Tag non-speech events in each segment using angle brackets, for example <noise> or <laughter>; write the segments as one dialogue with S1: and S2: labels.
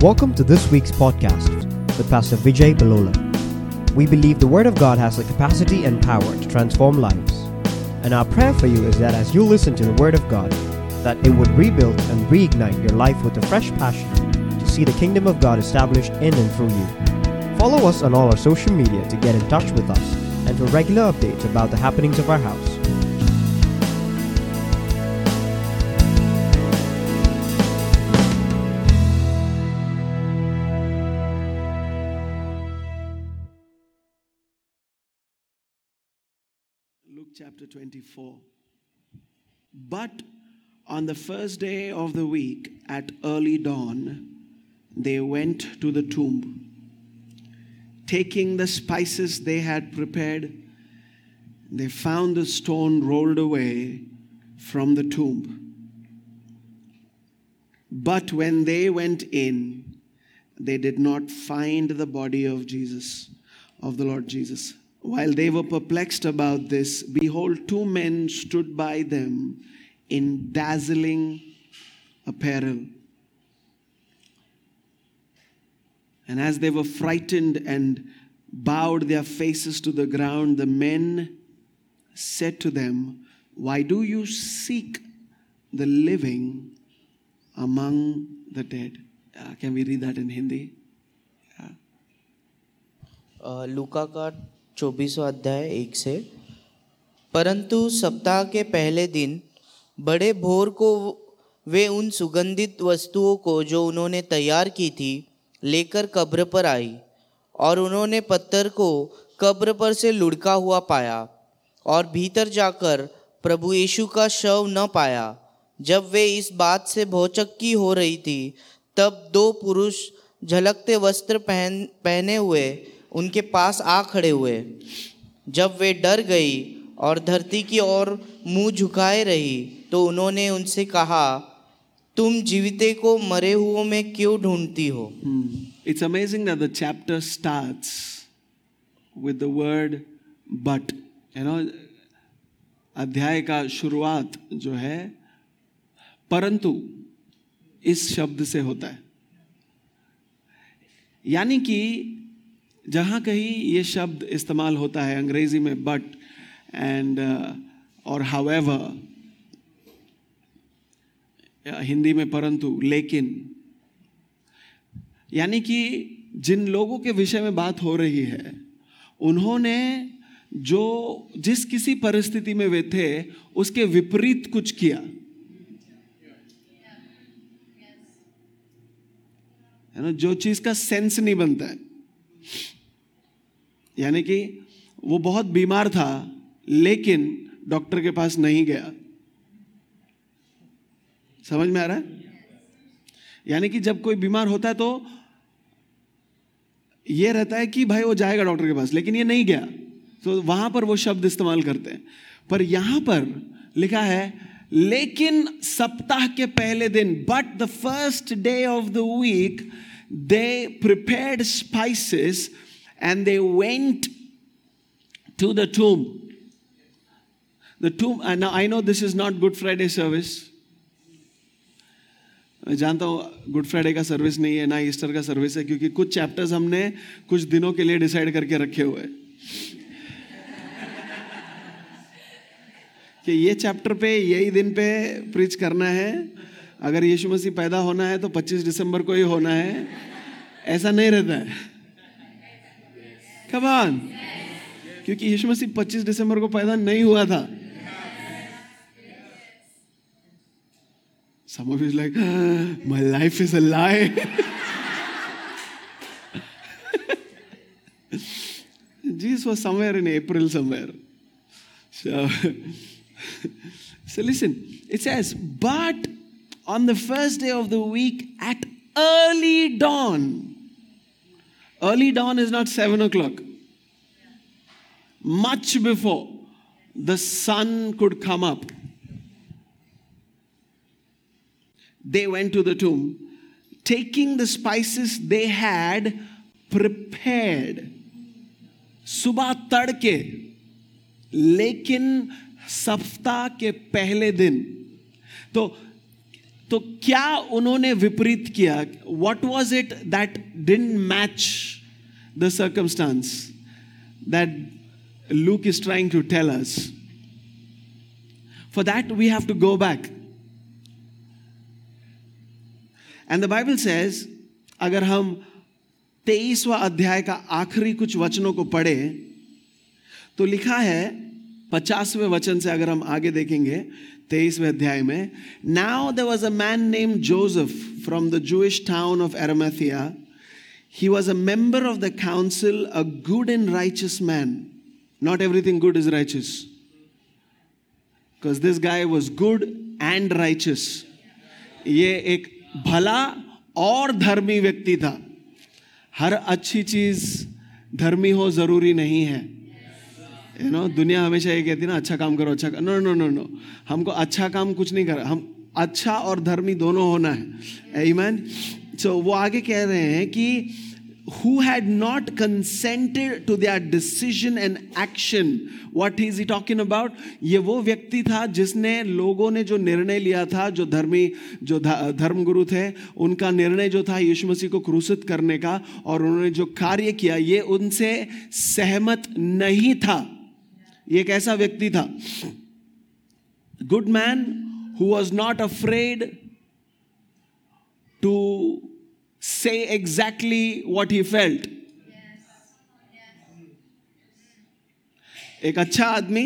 S1: Welcome to this week's podcast with Pastor Vijay Balola. We believe the Word of God has the capacity and power to transform lives. And our prayer for you is that as you listen to the Word of God, that it would rebuild and reignite your life with a fresh passion to see the kingdom of God established in and through you. Follow us on all our social media to get in touch with us and for regular updates about the happenings of our house.
S2: Chapter 24. But on the first day of the week, at early dawn, they went to the tomb. Taking the spices they had prepared, they found the stone rolled away from the tomb. But when they went in, they did not find the body of Jesus, of the Lord Jesus. While they were perplexed about this, behold, two men stood by them in dazzling apparel. And as they were frightened and bowed their faces to the ground, the men said to them, Why do you seek the living among the dead? Uh, can we read that in Hindi?
S3: Yeah. Uh, Luca चौबीसों अध्याय एक से। परंतु सप्ताह के पहले दिन बड़े भोर को वे उन सुगंधित वस्तुओं को जो उन्होंने तैयार की थी, लेकर कब्र पर आई और उन्होंने पत्थर को कब्र पर से लुढ़का हुआ पाया और भीतर जाकर प्रभु यीशु का शव न पाया। जब वे इस बात से भौचक्की हो रही थी, तब दो पुरुष झलकते वस्त्र पहन पहने हुए उनके पास आ खड़े हुए। जब वे डर गई और धरती की ओर मुँह झुकाए रही तो उन्होंने उनसे कहा तुम जीविते को मरे हुओं में क्यों ढूंढती हो?
S2: It's amazing that the chapter starts with the word but. You know, अध्याय का शुरुआत जो है परंतु इस शब्द से होता है। यानी कि जहाँ कहीं ये शब्द इस्तेमाल होता है अंग्रेज़ी में बट एंड और हावेवर हिंदी में परंतु लेकिन। यानी कि जिन लोगों के विषय में बात हो रही है, उन्होंने जो जिस किसी परिस्थिति में वे थे, उसके विपरीत कुछ किया। है ना? जो चीज़ का सेंस नहीं बनता है। यानी कि वो बहुत बीमार था, लेकिन डॉक्टर के पास नहीं गया। समझ में आ रहा है? यानी कि जब कोई बीमार होता है तो ये रहता है कि भाई वो जाएगा डॉक्टर के पास, लेकिन ये नहीं गया। तो वहाँ पर वो शब्द इस्तेमाल करते हैं। पर यहाँ पर लिखा है, लेकिन सप्ताह के पहले दिन but the first day of the week they prepared spices and they went to the tomb the tomb I know this is not Good Friday service मैं जानता हूँ गुड फ्राइडे का सर्विस नहीं है, ना ईस्टर का सर्विस है, क्योंकि कुछ चैप्टर्स हमने कुछ दिनों के लिए डिसाइड करके रखे हुए कि ये चैप्टर पे, यही दिन पे प्रीच करना है। अगर यीशु मसीह पैदा होना है तो 25 दिसंबर को ही होना है। ऐसा नहीं रहता है। कमान क्योंकि यीशु मसीह 25 दिसंबर को पैदा नहीं हुआ था। Some of is like my life is a lie Jesus was somewhere in April somewhere so so listen it says but on the first day of the week at early dawn early dawn is not seven o'clock. Much before the sun could come up, they went to the tomb, taking the spices they had prepared. सुबह तड़के लेकिन सप्ताह के पहले दिन तो तो क्या उन्होंने विपरीत किया? What was it that didn't match the circumstance that Luke is trying to tell us for that we have to go back and the Bible says अगर हम तेईसवा अध्याय का आखिरी कुछ वचनों को पढ़े तो लिखा है, पचासवें वचन से अगर हम आगे देखेंगे तेईसवें अध्याय में now there was a man name Joseph from the Jewish town of Arimathea he was a member of the council a good and righteous man not everything good is righteous because this guy was good and righteous ये एक भला और धर्मी व्यक्ति था। हर अच्छी चीज़ धर्मी हो, ज़रूरी नहीं है। यू नो दुनिया हमेशा ये कहती है ना अच्छा काम करो अच्छा नो नो नो नो हमको अच्छा काम कुछ नहीं कर हम अच्छा और धर्मी दोनों होना है। ईमैन सो so, वो आगे कह रहे हैं कि who had not consented to their decision and action what is he talking about? ये वो व्यक्ति था जिसने लोगों ने जो निर्णय लिया था जो धर्मी जो धर्मगुरु थे उनका निर्णय जो था यीशु मसीह को क्रूसित करने का और उन्होंने जो कार्य किया ये उनसे सहमत नहीं था। ये एक ऐसा व्यक्ति था। Good man who was not afraid to say exactly what he felt एक अच्छा आदमी,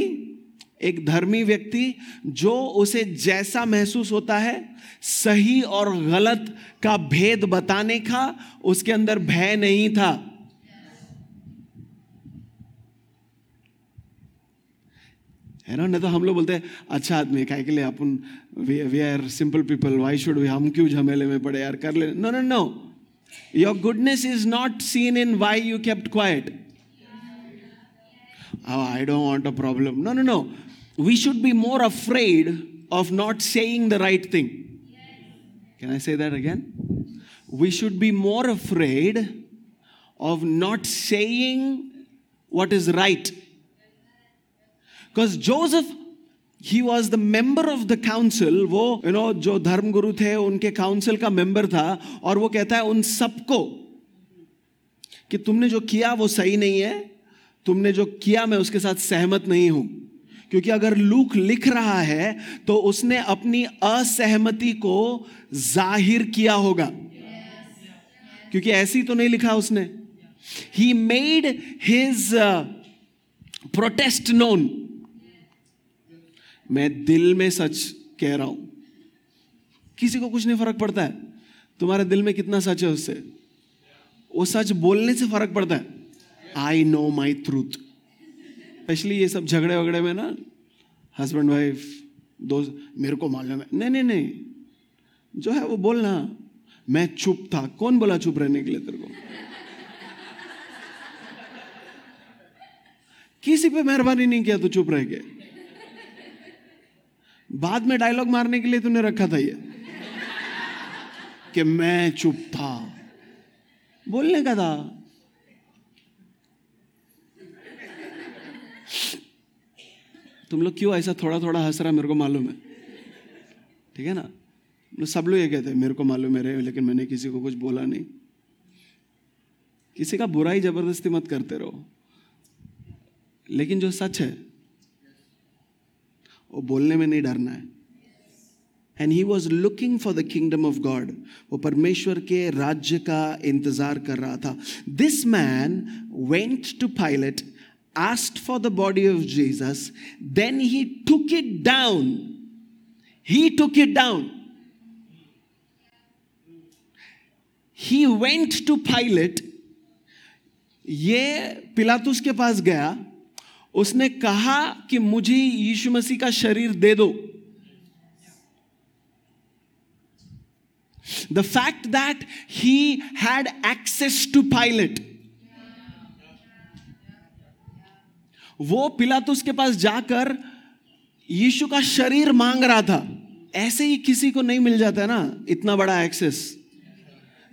S2: एक धर्मी व्यक्ति जो उसे जैसा महसूस होता है, सही और गलत का भेद बताने का उसके अंदर भय नहीं था। है ना? नहीं तो हम लोग बोलते हैं अच्छा आदमी काय के लिए अपन we are simple people why should we हम क्यों झमेले में पड़े यार, कर ले। No no no your goodness is not seen in why you kept quiet I don't want a problem no no no we should be more afraid of not saying the right thing can I say that again we should be more afraid of not saying what is right. Because Joseph he was the member of the council वो you you know know, जो धर्म गुरु थे उनके council का member था और वो कहता है उन सबको कि तुमने जो किया वो सही नहीं है। तुमने जो किया मैं उसके साथ सहमत नहीं हूँ। क्योंकि अगर लूक लिख रहा है तो उसने अपनी असहमति को ज़ाहिर किया होगा। क्योंकि ऐसी तो नहीं लिखा उसने। He made his protest known मैं दिल में सच कह रहा हूँ। किसी को कुछ नहीं फ़र्क पड़ता है। तुम्हारे दिल में कितना सच है उससे? वो सच बोलने से फ़र्क पड़ता है। I know my truth specially ये सब झगड़े वगड़े में ना हस्बैंड वाइफ दोस्त, मेरे को मालूम है नहीं नहीं नहीं। जो है वो बोलना। मैं चुप था। कौन बोला चुप रहने के लिए तेरे को? किसी पे मेहरबानी नहीं किया तो चुप रह गए। बाद में डायलॉग मारने के लिए तूने रखा था ये। कि मैं चुप था। बोलने का था। तुम लोग क्यों ऐसा थोड़ा थोड़ा हंस रहा मेरे को मालूम है? ठीक है ना? सब लोग ये कहते हैं, मेरे को मालूम है लेकिन मैंने किसी को कुछ बोला नहीं। किसी का बुराई ज़बरदस्ती मत करते रहो। लेकिन जो सच है वो बोलने में नहीं डरना है and he was looking for the kingdom of God वो परमेश्वर के राज्य का इंतज़ार कर रहा था this man went to Pilate asked for the body of Jesus, then he took it down. He took it down. He went to Pilate. ये पिलातुस के पास गया उसने कहा कि मुझे यीशु मसीह का शरीर दे दो। The fact that he had access to Pilate वो पिलातुस के पास जाकर यीशु का शरीर मांग रहा था। ऐसे ही किसी को नहीं मिल जाता ना, इतना बड़ा access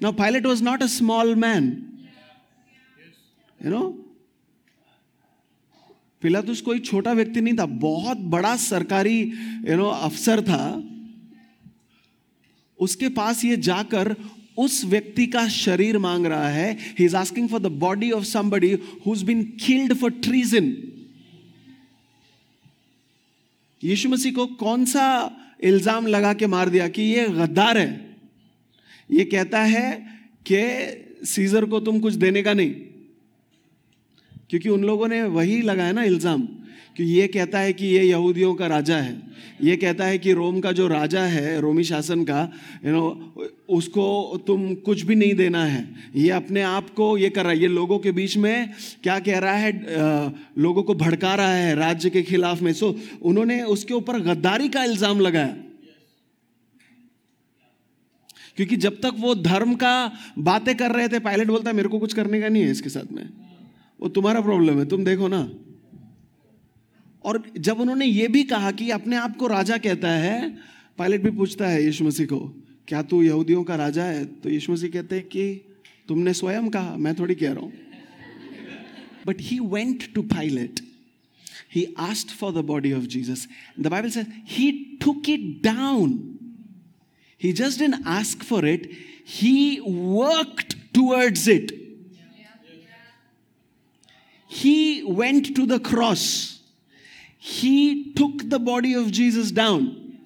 S2: now Pilate was not a small man you know पिलातुस कोई छोटा व्यक्ति नहीं था, बहुत बड़ा सरकारी यू नो अफसर था। उसके पास ये जाकर उस व्यक्ति का शरीर मांग रहा है। He is asking for the body of somebody who been killed for treason यीशु मसीह को कौन सा इल्ज़ाम लगा के मार दिया कि ये गद्दार है? ये कहता है कि सीजर को तुम कुछ देने का नहीं। क्योंकि उन लोगों ने वही लगाया ना इल्ज़ाम कि ये कहता है कि ये यहूदियों का राजा है। ये कहता है कि रोम का जो राजा है, रोमी शासन का यू नो उसको तुम कुछ भी नहीं देना है। ये अपने आप को ये कर रहा है। ये लोगों के बीच में क्या कह रहा है? लोगों को भड़का रहा है राज्य के खिलाफ में। सो उन्होंने उसके ऊपर गद्दारी का इल्ज़ाम लगाया। क्योंकि जब तक वो धर्म का बातें कर रहे थे, पायलट बोलता है, मेरे को कुछ करने का नहीं है इसके साथ में। वो तुम्हारा प्रॉब्लम है तुम देखो ना और जब उन्होंने ये भी कहा कि अपने आप को राजा कहता है पायलट भी पूछता है यीशु मसीह को क्या तू यहूदियों का राजा है तो यीशु मसीह कहते हैं कि तुमने स्वयं कहा मैं थोड़ी कह रहा हूँ but he went to Pilate he asked for the body of Jesus. The Bible says he took it down. He just didn't ask for it, he worked towards it. He went to the cross he took the body of Jesus down.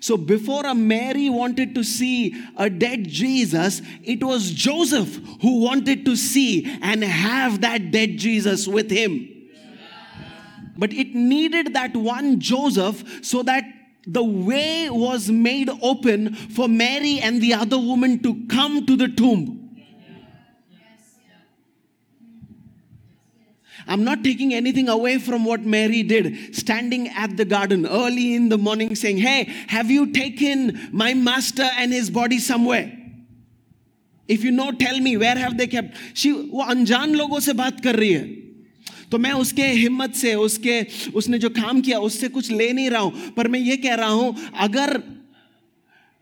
S2: So before a Mary wanted to see a dead Jesus, it was Joseph who wanted to see and have that dead Jesus with him. But it needed that one Joseph so that the way was made open for Mary and the other woman to come to the tomb. I'm not taking anything away from what Mary did, standing at the garden early in the morning saying, Hey, have you taken my master and his body somewhere? If you know, tell me, where have they kept? She, वो अनजान लोगों से बात कर रही है तो मैं उसके हिम्मत से उसके उसने जो काम किया उससे कुछ ले नहीं रहा हूँ पर मैं ये कह रहा हूँ अगर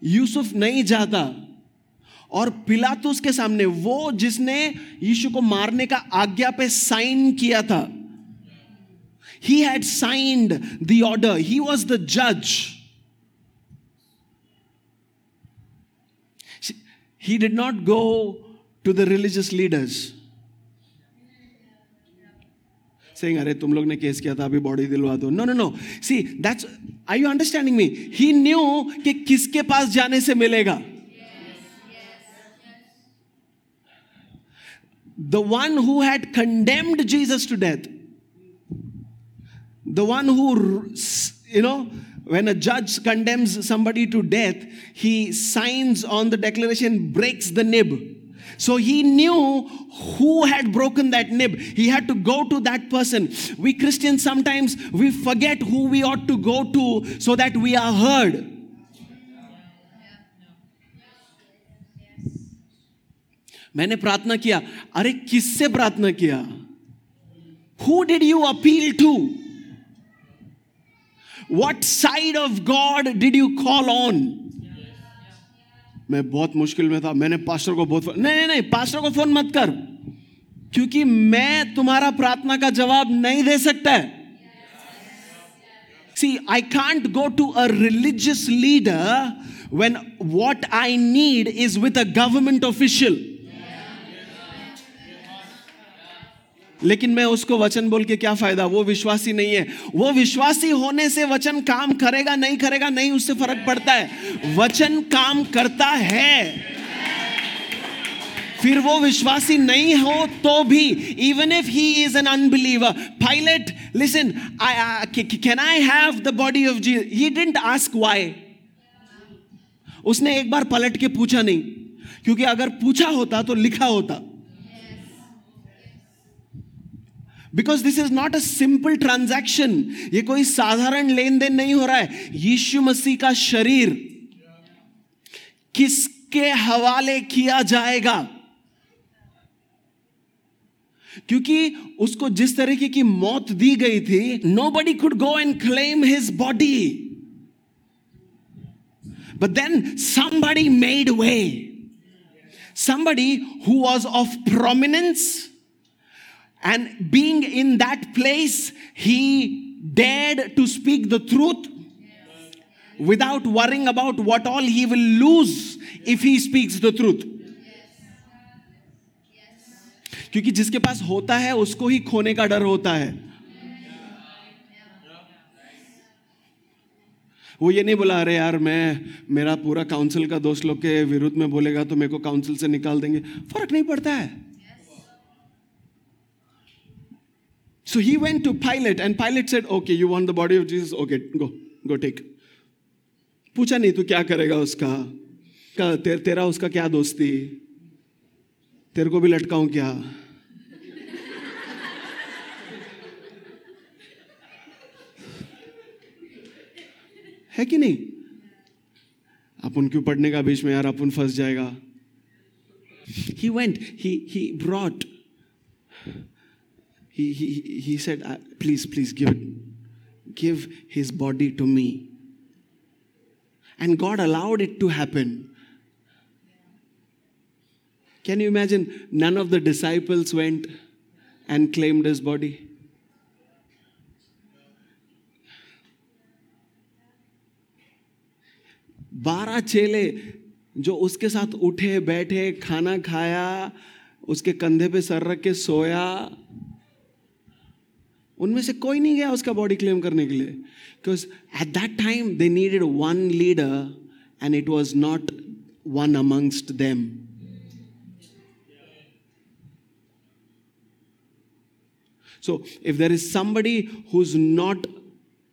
S2: यूसुफ नहीं जाता और पिलातुस के सामने, वो जिसने यीशु को मारने का आज्ञा पे साइन किया था he had signed the order he was the जज he did not go to the religious leaders. Saying, अरे, तुम लोग ने केस किया था, अभी बॉडी दिलवा दो. No no no see that's I you understanding me he knew कि किसके पास जाने से मिलेगा। The one who had condemned Jesus to death, the one who, you know, when a judge condemns somebody to death, he signs on the declaration, breaks the nib. So he knew who had broken that nib. He had to go to that person. We Christians sometimes we forget who we ought to go to so that we are heard. मैंने प्रार्थना किया, अरे, किससे प्रार्थना किया? Who did you appeal to what side of God did you call on मैं बहुत मुश्किल में था। मैंने पास्टर को बहुत नहीं नहीं नहीं पास्टर को फ़ोन मत कर। क्योंकि मैं तुम्हारा प्रार्थना का जवाब नहीं दे सकता। है see I can't go to a religious leader when what I need is with a government official. लेकिन मैं उसको वचन बोल के क्या फ़ायदा? वो विश्वासी नहीं है। वो विश्वासी होने से वचन काम करेगा, नहीं करेगा, नहीं उससे फ़र्क पड़ता है। वचन काम करता है। फिर वो विश्वासी नहीं हो तो भी even if he is an unbeliever Pilate listen I can I have the body of G he didn't ask why उसने एक बार पलट के पूछा नहीं, क्योंकि अगर पूछा होता तो लिखा होता। Because this is not a simple transaction ये कोई साधारण लेन देन नहीं हो रहा है। यीशु मसीह का शरीर किसके हवाले किया जाएगा? क्योंकि उसको जिस तरीके की मौत दी गई थी nobody could go and claim his body but then somebody made way somebody who was of prominence. And being in that place, he dared to speak the truth. without worrying about what all he will lose if he speaks the truth. क्योंकि जिसके पास होता है उसको ही खोने का डर होता है वो ये नहीं बोला अरे यार मैं मेरा पूरा काउंसिल का दोस्त लोग के विरुद्ध में बोलेगा तो मेरे को काउंसिल से निकाल देंगे फ़र्क नहीं पड़ता है So he went to Pilate, and Pilate said, Okay, you want the body of Jesus? Okay, go, go take. पूछा नहीं तू क्या करेगा उसका का ते, तेरा उसका क्या दोस्ती तेरे को भी लटकाऊं क्या है कि नहीं अपन क्यों पढ़ने का बीच में यार अपन फंस जाएगा he went he he brought he he he said "Uh, please please give it give his body to me and god allowed it to happen can you imagine none of the disciples went and claimed his body बारह चेले जो उसके साथ उठे बैठे खाना खाया उसके कंधे पे सर रख के सोया उनमें से कोई नहीं गया उसका बॉडी क्लेम करने के लिए। Because at that time they needed one leader and it was not one amongst them So, if there is somebody who's not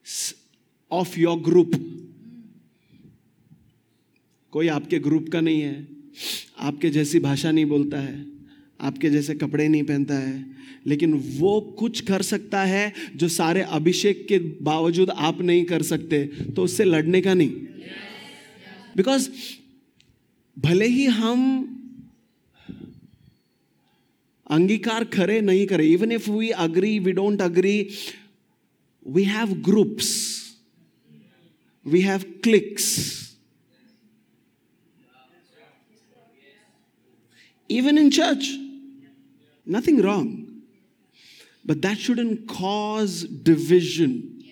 S2: s- of your group, कोई आपके ग्रुप का नहीं है आपके जैसी भाषा नहीं बोलता है आपके जैसे कपड़े नहीं पहनता है। लेकिन वो कुछ कर सकता है जो सारे अभिषेक के बावजूद आप नहीं कर सकते। तो उससे लड़ने का नहीं। बिकॉज़ भले ही हम अंगीकार करे नहीं करे। Even if we agree we don't agree we have groups we have cliques even in church. Nothing wrong. But that shouldn't cause division.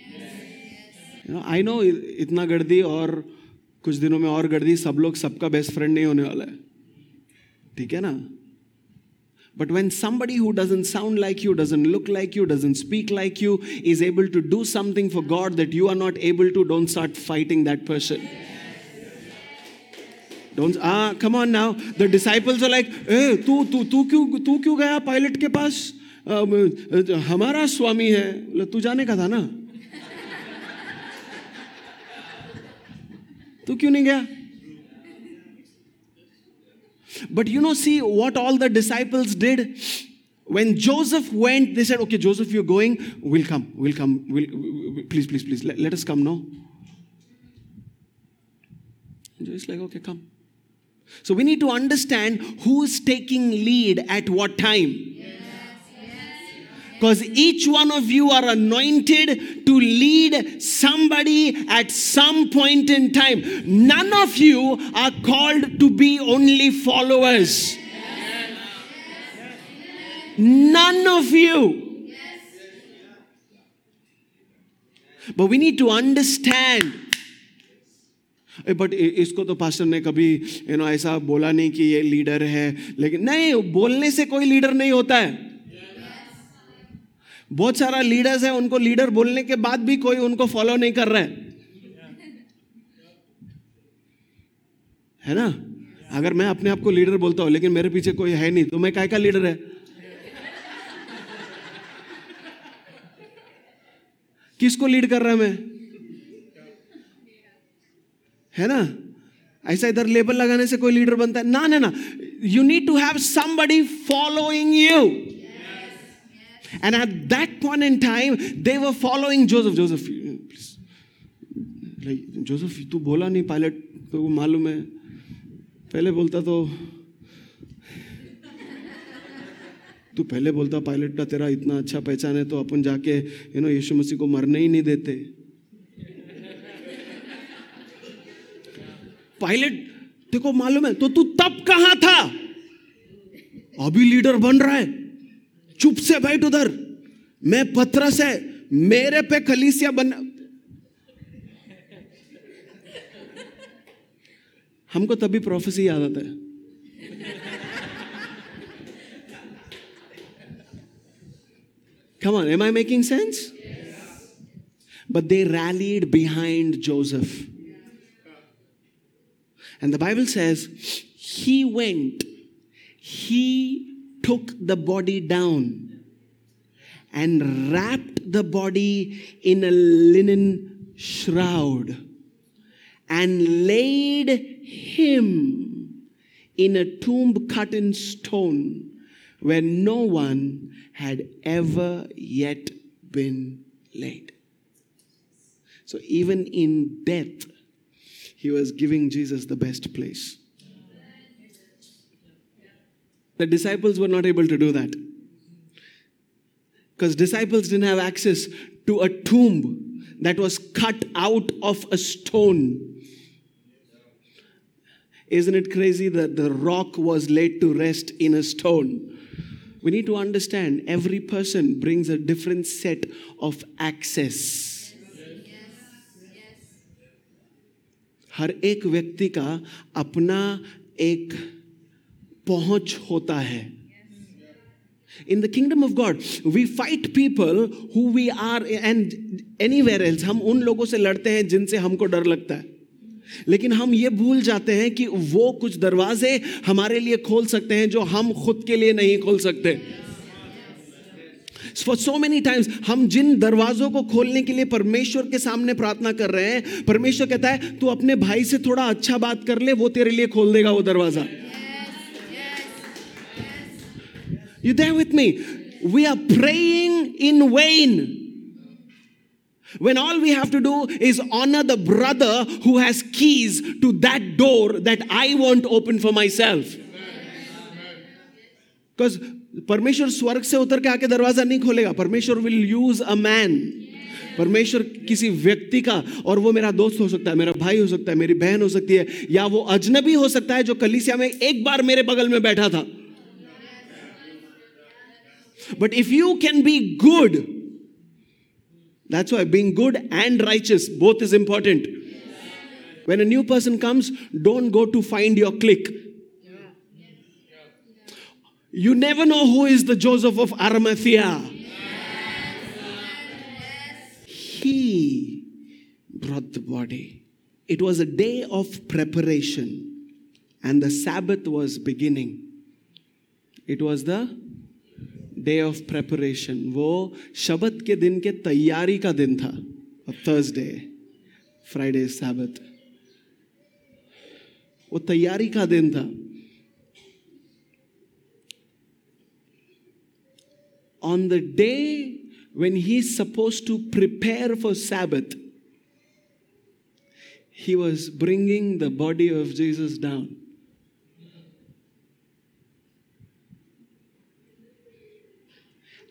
S2: You know, I know इतना गर्दी और कुछ दिनों में और गर्दी सब लोग सबका बेस्ट फ्रेंड नहीं होने वाला है ठीक है ना But when somebody who doesn't sound like you, doesn't look like you, doesn't speak like you, is able to do something for God that you are not able to, don't start fighting that person. Don't ah come on now. The disciples are like, ए तू तू तू क्यों तू क्यों गया pilot के पास अम, अ, हमारा स्वामी है बोले, तू जाने का था ना <laughs> तू क्यों नहीं गया But you know, see what all the disciples did? When Joseph went, they said, Okay, Joseph, you're going, we'll come, we'll come, we'll, we- please, please, please, let, let us come now. Just like, okay, come. So we need to understand who is taking lead at what time. Because each one of you are anointed to lead somebody at some point in time. None of you are called to be only followers. None of you. But we need to understand but इसको तो pastor ने कभी you know ऐसा बोला नहीं कि ये leader है, लेकिन नहीं, बोलने से कोई लीडर नहीं होता है। बहुत सारा लीडर्स है, उनको लीडर बोलने के बाद भी कोई उनको फॉलो नहीं कर रहा है। है ना? अगर मैं अपने आप को लीडर बोलता हूँ, लेकिन मेरे पीछे कोई है नहीं तो मैं काय का लीडर है? किसको लीड कर रहा है मैं? है ना? ऐसा इधर लेबल लगाने से कोई लीडर बनता है। ना ना ना। You need to have somebody following you and at that point in time they were following Joseph Joseph please Joseph तू बोला नहीं पायलट तो वो मालूम है। पहले बोलता तो तू पहले बोलता पायलट का तेरा इतना अच्छा पहचान है तो अपन जाके यू नो यीशु मसीह को मरने ही नहीं देते। पायलट देखो मालूम है तो तू तब कहाँ था अभी लीडर बन रहा है चुप से बैठ उधर मैं पत्थर से मेरे पे कलीसिया बन हमको तभी प्रोफेसी याद आता है Come on, am I making sense? But they rallied. And the Bible says, he went, he took the body down and wrapped the body in a linen shroud and laid him in a tomb cut in stone where no one had ever yet been laid. So even in death, he was giving Jesus the best place. The disciples were not able to do that. Because disciples didn't have access to a tomb that was cut out of a stone. Isn't it crazy that the rock was laid to rest in a stone? We need to understand every person brings a different set of access. हर एक व्यक्ति का अपना एक पहुँच होता है। In the kingdom of God we fight people who we are and any anywhere else हम उन लोगों से लड़ते हैं जिनसे हमको डर लगता है। लेकिन हम ये भूल जाते हैं कि वो कुछ दरवाजे हमारे लिए खोल सकते हैं जो हम खुद के लिए नहीं खोल सकते। फॉर सो मेनी टाइम्स हम जिन दरवाजों को खोलने के लिए परमेश्वर के सामने प्रार्थना कर रहे हैं परमेश्वर कहता है तू अपने भाई से थोड़ा अच्छा बात कर ले वो तेरे लिए खोल देगा वो दरवाज़ा. You Dev with me we are praying in when when all we have to do is on the brother who has keys to that door that I won't open for myself. Because परमेश्वर स्वर्ग से उतर के आके दरवाज़ा नहीं खोलेगा। परमेश्वर विल यूज़ अ मैन परमेश्वर किसी व्यक्ति का और वो मेरा दोस्त हो सकता है मेरा भाई हो सकता है मेरी बहन हो सकती है या वो अजनबी हो सकता है जो कलिसिया में एक बार मेरे बगल में बैठा था। But if you can be good that's why being good and righteous, both is important when a new person comes don't go to find your clique. You never know who is the Joseph of Arimathea. He brought the body. It was a day of preparation, and the Sabbath was beginning. It was the day of preparation वो शबद के दिन के तैयारी का दिन था Thursday Friday सैबत वो तैयारी का दिन था on the day when he's supposed to prepare for Sabbath, he was bringing the body of Jesus down.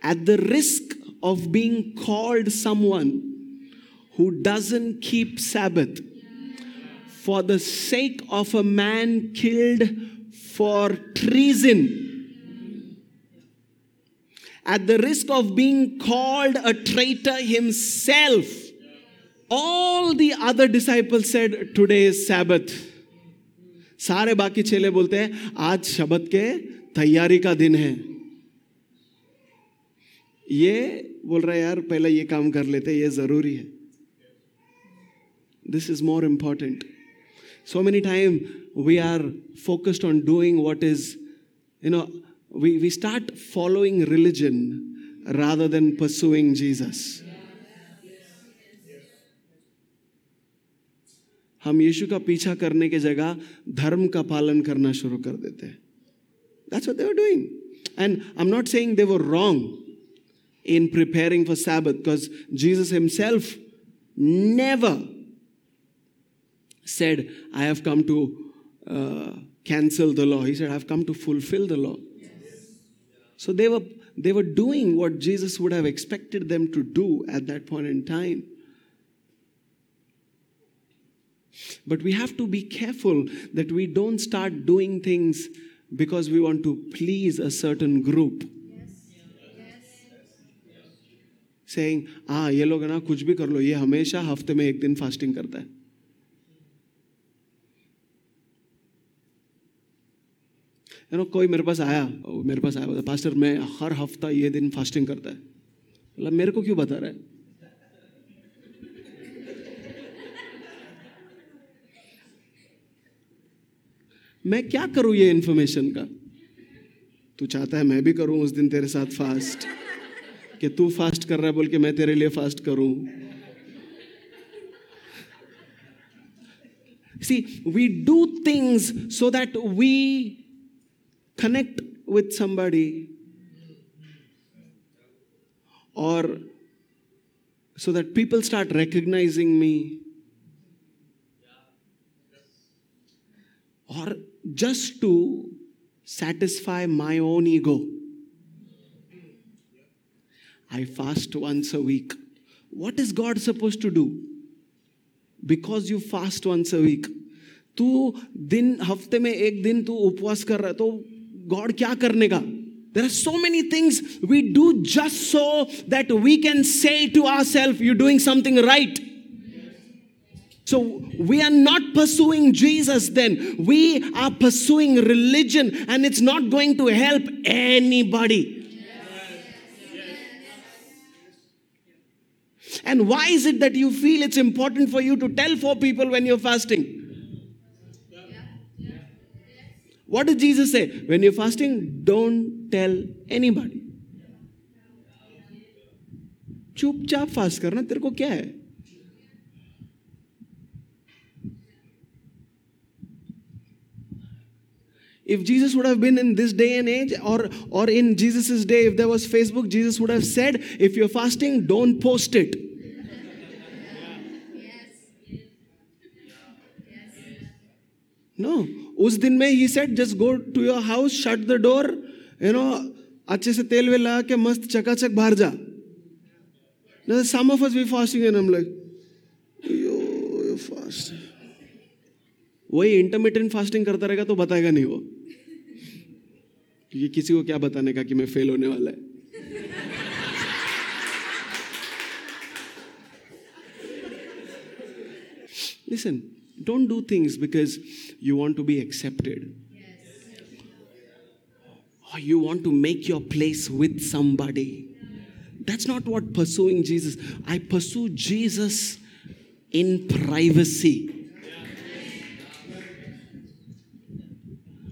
S2: At the risk of being called someone who doesn't keep Sabbath, for the sake of a man killed for treason, at the risk of being called a traitor himself, all the other disciples said, Today is Sabbath. सारे बाकी चेले बोलते हैं आज शबद के तैयारी का दिन है ये बोल रहा है यार पहले ये काम कर लेते ये जरूरी है this is more important so many time we are focused on doing what is you know we, we start following religion rather than pursuing Jesus. हम यीशु का पीछा करने के जगह धर्म का पालन करना शुरू कर देते हैं That's what they were doing. And I'm not saying they were wrong in preparing for Sabbath because Jesus himself never said, I have come to uh, cancel the law. He said, I have come to fulfill the law. So they were, they were doing what Jesus would have expected them to do at that point in time. But we have to be careful that we don't start doing things because we want to please a certain group. Saying, ah, ये लोग ना कुछ भी कर लो ये हमेशा हफ्ते में एक दिन फास्टिंग करता है यू नो कोई मेरे पास आया मेरे पास आया बोला पास्टर मैं हर हफ़्ता ये दिन फास्टिंग करता है। मतलब मेरे को क्यों बता रहा है? मैं क्या करूँ ये इन्फॉर्मेशन का? तू चाहता है मैं भी करूँ उस दिन तेरे साथ फास्ट कि तू फास्ट कर रहा है बोल के मैं तेरे लिए फास्ट करूँ। See, we do things so that we connect with somebody or so that people start recognizing me or just to satisfy my own ego. I fast once a week. What is God supposed to do? Because you fast once a week तू दिन हफ्ते में एक दिन तू उपवास कर रहा है तो God kya karne ka? There are so many things we do just so that we can say to ourselves, You're doing something right. So we are not pursuing Jesus then. We are pursuing religion and it's not going to help anybody. And why is it that you feel it's important for you to tell four people when you're fasting? What did Jesus say? When you're fasting, don't tell anybody. चुपचाप fast करना तेरे को क्या है if jesus would have been in this day and age or or in jesus's day if there was facebook jesus would have said if you're fasting don't post it no उस दिन में ही said just go to your house shut the door you know अच्छे से तेल well लगा के मस्त चकाचक बाहर जा. Some of us we fasting and I'm like, yo, वही इंटरमीडियंट फास्टिंग करता रहेगा तो बताएगा नहीं वो। क्योंकि किसी को क्या बताने का कि मैं फेल होने वाला है? Listen, don't do things because you want to be accepted. Or you want to make your place with somebody. That's not what pursuing Jesus. I pursue Jesus in privacy.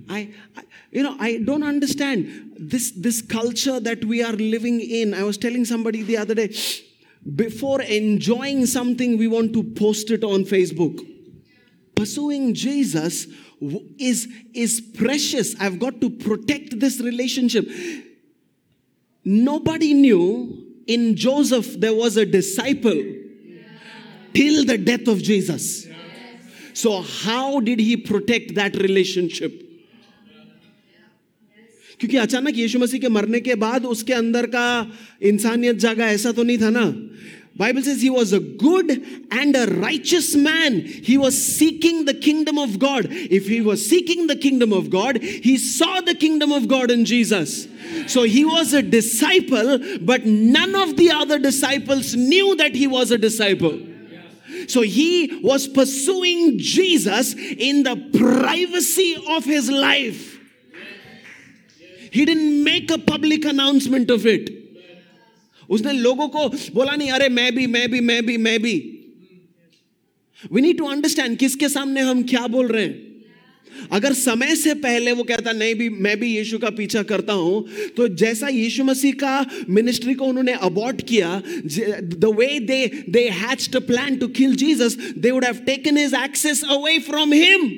S2: I, I, you know, I don't understand this, this culture that we are living in. I was telling somebody the other day, before enjoying something, we want to post it on Facebook. Pursuing Jesus is, is precious. I've got to protect this relationship. Nobody knew in Joseph there was a disciple yeah. till the death of Jesus. Yeah. So, how did he protect that relationship? क्योंकि अचानक यीशु मसीह के मरने के बाद उसके अंदर का इंसानियत जागा ऐसा तो नहीं था ना Bible says he was a good and a righteous man. He was seeking the kingdom of God. If he was seeking the kingdom of God, he saw the kingdom of God in Jesus. So he was a disciple, but none of the other disciples knew that he was a disciple. So he was pursuing Jesus in the privacy of his life. He didn't make a public announcement of it. उसने लोगों को बोला नहीं, अरे, मैं भी मैं भी मैं भी मैं भी. वी नीड टू अंडरस्टैंड किसके सामने हम क्या बोल रहे हैं। अगर समय से पहले वो कहता, नहीं भी, मैं भी यीशु का पीछा करता हूँ तो जैसा यीशु मसीह का मिनिस्ट्री को उन्होंने अबॉर्ट किया the way they they hatched a plan to kill Jesus they would have taken his access away from him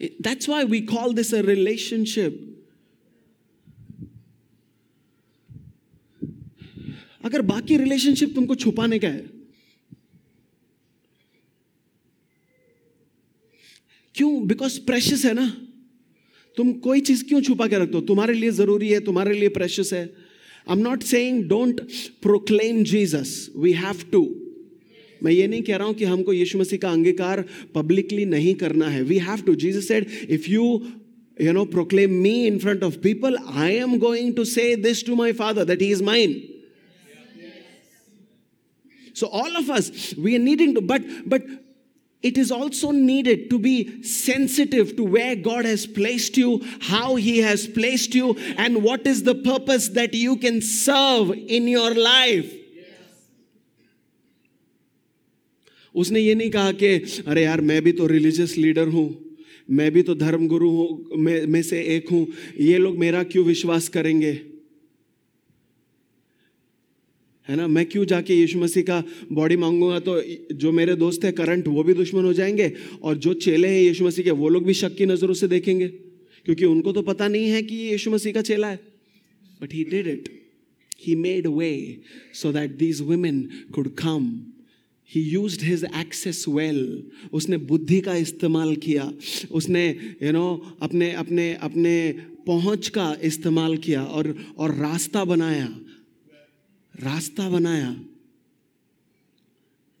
S2: that's why we call this a relationship अगर बाकी रिलेशनशिप तुमको छुपाने का है, क्यों? बिकॉज़ प्रेशस है ना? तुम कोई चीज़ क्यों छुपा के रखते हो? तुम्हारे लिए ज़रूरी है, तुम्हारे लिए प्रेशस है। I am not saying don't proclaim Jesus we have to मैं ये नहीं कह रहा हूँ कि हमको यीशु मसीह का अंगीकार पब्लिकली नहीं करना है। We have to Jesus said if you you no proclaim me in front of people I am going to say this to my father that he is mine. so all of us we are needing to but but it is also needed to be sensitive to where God has placed you, how He has placed you, and what is the purpose that you can serve in your life. उसने ये नहीं कहा कि अरे यार मैं भी तो रिलीजियस लीडर हूँ मैं भी तो धर्म गुरु हूँ मैं में से एक हूँ ये लोग मेरा क्यों विश्वास करेंगे है ना? मैं क्यों जाके यीशु मसीह का बॉडी मांगूँगा? तो जो मेरे दोस्त है करंट वो भी दुश्मन हो जाएँगे और जो चेले हैं यीशु मसीह के वो लोग भी शक की नज़रों से देखेंगे। क्योंकि उनको तो पता नहीं है कि ये यीशु मसीह का चेला है। But he did it he made way so that these women could come he use his access well उसने बुद्धि का इस्तेमाल किया। उसने यू you नो know, अपने अपने अपने पहुँच का इस्तेमाल किया और और रास्ता बनाया। रास्ता बनाया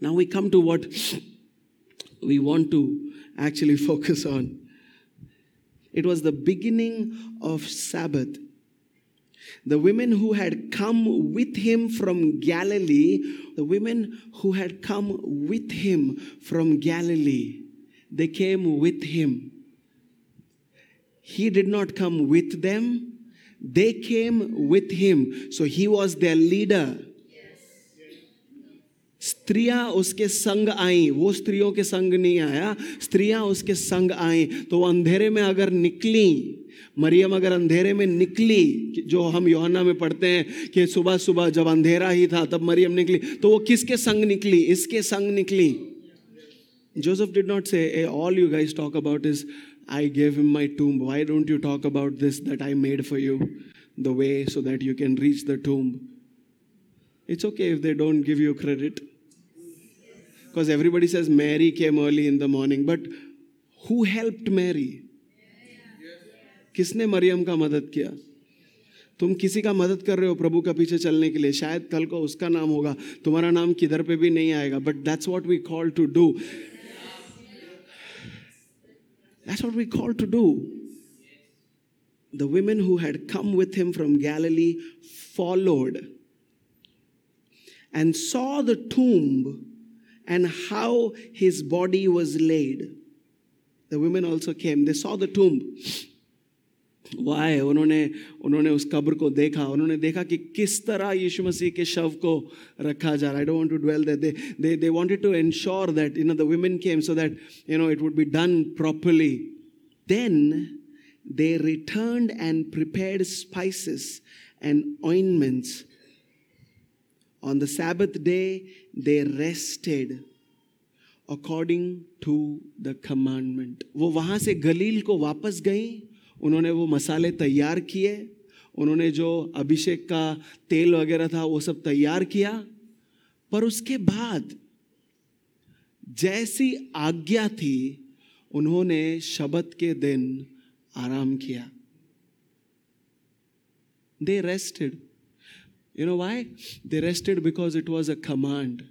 S2: now we come to what <sniffs> we want to actually <laughs> focus on it was the beginning of Sabbath the women who had come with him from Galilee, the women who had come with him from Galilee, they came with him. He did not come with them, they came with him. So he was their leader. स्त्रियाँ उसके संग आई। वो स्त्रियों के संग नहीं आया। स्त्रियाँ उसके संग आई। तो वो अंधेरे में अगर निकली, मरियम अगर अंधेरे में निकली, जो हम योहना में पढ़ते हैं कि सुबह सुबह जब अंधेरा ही था, तब मरियम निकली। तो वो किसके संग निकली? इसके संग निकली। Joseph did not say all you guys talk about is I gave him my tomb why don't you talk about this that I made for you the way so that you can reach the tomb It's okay if they don't give you credit. Because everybody says Mary came early in the morning. But who helped Mary? किसने मरियम का मदद किया तुम किसी का मदद कर रहे हो प्रभु का पीछे चलने के लिए शायद कल को उसका नाम होगा तुम्हारा नाम किधर पे भी नहीं आएगा but that's what we call to do That's what we called to do. The women who had come with him from Galilee followed and saw the tomb and how his body was laid. The women also came. They saw the tomb वो आए उन्होंने उन्होंने उस कब्र को देखा, उन्होंने देखा कि किस तरह यीशु मसीह के शव को रखा जा रहा है। I don't want to dwell they wanted to ensure that in no the women came so that you know it would be done properly then they return and prepared spices and ointments on the Sabbath day they rested according to the commandment वो वहाँ से गलील को वापस गई उन्होंने वो मसाले तैयार किए, उन्होंने जो अभिषेक का तेल वगैरह था वो सब तैयार किया, पर उसके बाद जैसी आज्ञा थी, उन्होंने शबद के दिन आराम किया। They rested you know why they rested because it was a command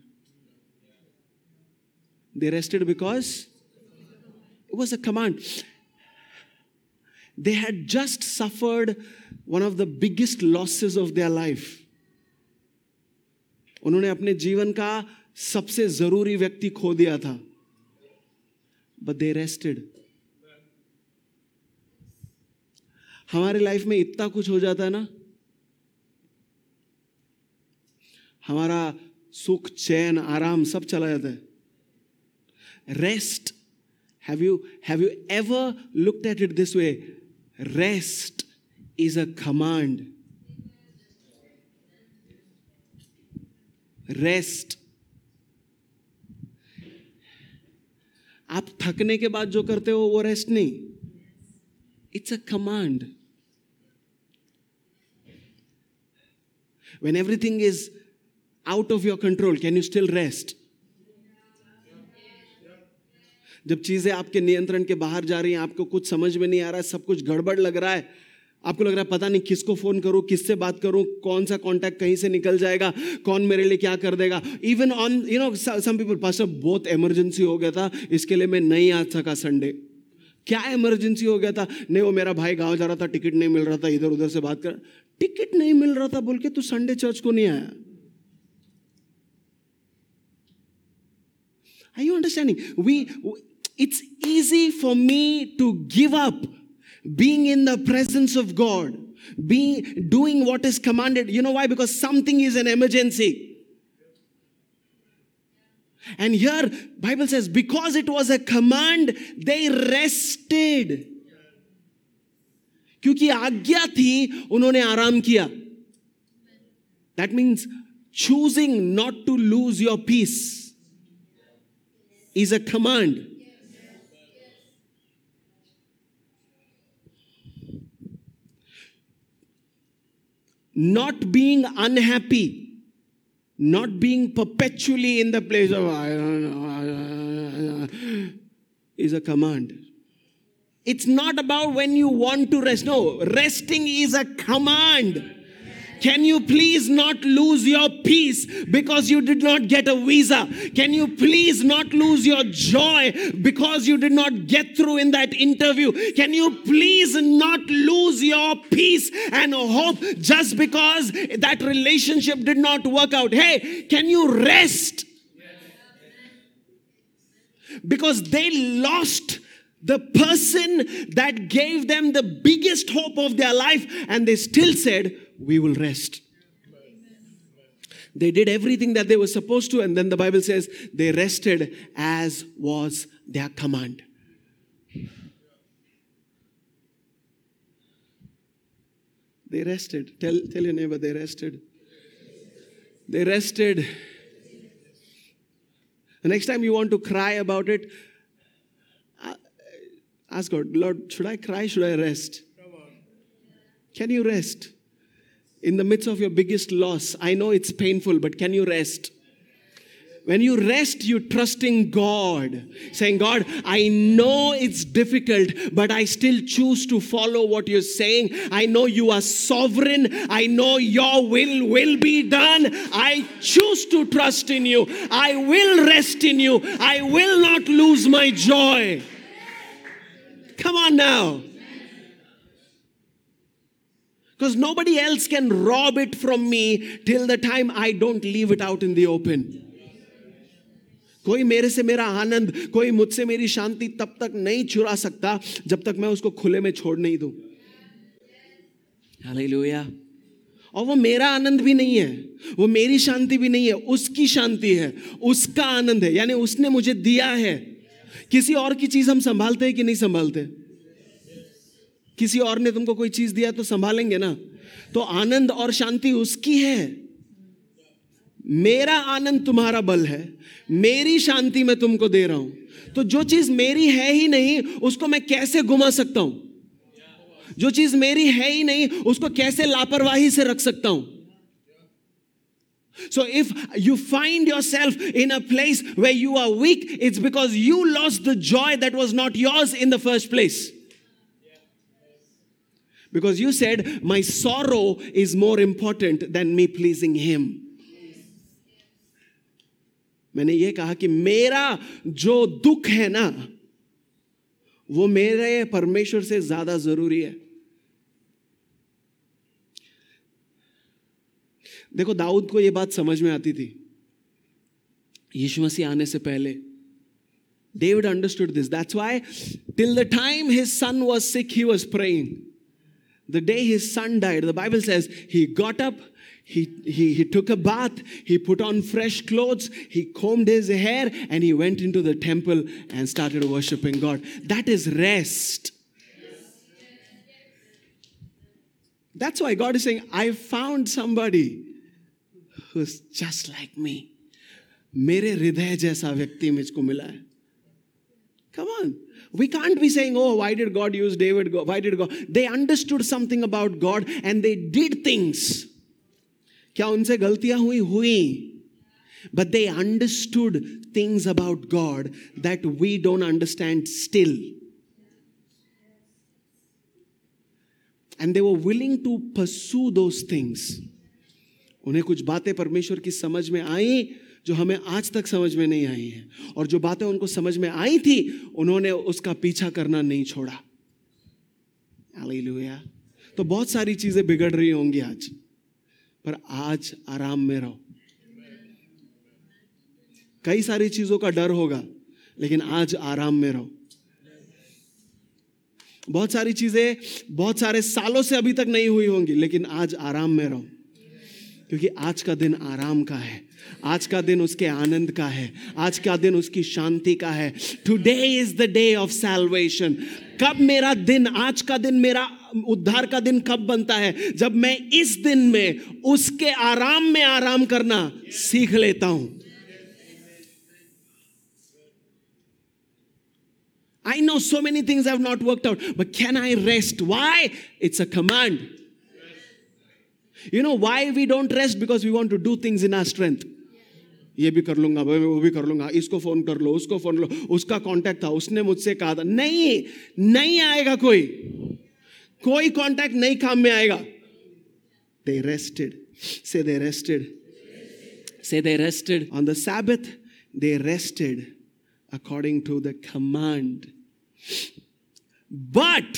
S2: they rested because it was a command. They had just suffered one of the biggest losses of their life. उन्होंने अपने जीवन का सबसे ज़रूरी व्यक्ति खो दिया था। बट दे रेस्टेड हमारे लाइफ में इतना कुछ हो जाता है ना। हमारा सुख, चैन, आराम सब चला जाता है। Rest have you have you ever looked at it this way rest is a command rest आप थकने के बाद जो करते हो वो रेस्ट नहीं it's a command when everything is out of your control, can you still rest? जब चीज़ें आपके नियंत्रण के बाहर जा रही हैं आपको कुछ समझ में नहीं आ रहा है सब कुछ गड़बड़ लग रहा है आपको लग रहा है पता नहीं किसको फ़ोन करूँ किससे बात करूँ कौन सा कांटेक्ट कहीं से निकल जाएगा कौन मेरे लिए क्या कर देगा। Even on you know some people पास बहुत इमरजेंसी हो गया था इसके लिए मैं नहीं आ सका संडे क्या इमरजेंसी हो गया था? नहीं वो मेरा भाई गाँव जा रहा था टिकट नहीं मिल रहा था इधर उधर से बात कर टिकट नहीं मिल रहा था बोल के तू संडे चर्च को नहीं आया। Are you understanding? We, it's easy for me to give up being in the presence of God, being doing what is commanded. You know why? Because something is an emergency. And here Bible says because it was a command they rested. क्योंकि आज्ञा थी उन्होंने आराम किया that means choosing not to lose your peace is a command. Not being unhappy, not being perpetually in the place of I don't know, is a command. It's not about when you want to rest. No, resting is a command. Can you please not lose your peace because you did not get a visa? Can you please not lose your joy because you did not get through in that interview? Can you please not lose your peace and hope just because that relationship did not work out? Hey, can you rest? Because they lost the person that gave them the biggest hope of their life, and they still said, We will rest. They did everything that they were supposed to, and then the Bible says they rested as was their command. They rested. Tell, tell your neighbor, they rested. They rested. The next time you want to cry about it, uh, Ask God, Lord, should I cry? Should I rest? Can you rest? In the midst of your biggest loss, I know it's painful, but can you rest? When you rest, you trust in God, saying, God, I know it's difficult, but I still choose to follow what you're saying. I know you are sovereign. I know your will will be done. I choose to trust in you. I will rest in you. I will not lose my joy. Come on now. Because nobody else can rob it from me till the time I don't leave it out in the open. कोई मेरे से मेरा आनंद, कोई मुझसे मेरी शांति तब तक नहीं चुरा सकता जब तक मैं उसको खुले में छोड़ नहीं दूँ। हालेलुया। और वो मेरा आनंद भी नहीं है, वो मेरी शांति भी नहीं है, उसकी शांति है, उसका आनंद है। यानी उसने मुझे दिया है। किसी और की चीज़ हम संभालते हैं कि नहीं संभालते? किसी और ने तुमको कोई चीज़ दिया तो संभालेंगे ना? तो आनंद और शांति उसकी है। मेरा आनंद तुम्हारा बल है। मेरी शांति मैं तुमको दे रहा हूँ। तो जो चीज़ मेरी है ही नहीं उसको मैं कैसे घुमा सकता हूँ? जो चीज़ मेरी है ही नहीं उसको कैसे लापरवाही से रख सकता हूँ? So if you find yourself in a place where you are weak, it's because you lost the joy that was not yours in the first place. Because you said, My sorrow is more important than me pleasing Him. मैंने ये कहा कि मेरा जो दुख है ना वो मेरे परमेश्वर से ज़्यादा ज़रूरी है देखो दाऊद को ये बात समझ में आती थी यीशु मसीह आने से पहले David understood this. That's why, till the time his son was sick, he was praying. The day his son died, the Bible says he got up, he, he, he took a bath, he put on fresh clothes, he combed his hair, and he went into the temple and started worshiping God. That is rest. That's why God is saying, I found somebody who's just like me. मेरे हृदय जैसा व्यक्ति मुझको मिला है Come on. We can't be saying, oh, why did God use David? Why did God? They understood something about God and they did things. क्या उनसे गलतियां हुई हुई but they understood things about God that we don't understand still. And they were willing to pursue those things. उन्हें कुछ बातें परमेश्वर की समझ में आई जो हमें आज तक समझ में नहीं आई है। और जो बातें उनको समझ में आई थी, उन्होंने उसका पीछा करना नहीं छोड़ा। हालेलुया। तो बहुत सारी चीज़ें बिगड़ रही होंगी आज, पर आज आराम में रहो। कई सारी चीज़ों का डर होगा, लेकिन आज आराम में रहो। बहुत सारी चीज़ें, बहुत सारे सालों से अभी तक नहीं हुई होंगी, लेकिन आज आराम में रहो, क्योंकि आज का दिन आराम का है। आज का दिन उसके आनंद का है आज का दिन उसकी शांति का है today is the day of salvation कब मेरा दिन आज का दिन मेरा उद्धार का दिन कब बनता है जब मैं इस दिन में उसके आराम में आराम करना सीख लेता हूँ I know so many things have not worked out, but can I rest? Why? It's a command. You know why we don't rest? Because we want to do things in our strength. ये भी कर लूँगा भाई वो भी कर लूँगा, इसको फ़ोन कर लो, उसको फ़ोन लो, उसका कांटेक्ट था, उसने मुझसे कहा था, नहीं नहीं आएगा कोई कोई कांटेक्ट नहीं काम में आएगा. दे रेस्टेड से they rested so they rested on the Sabbath they rested according to the command but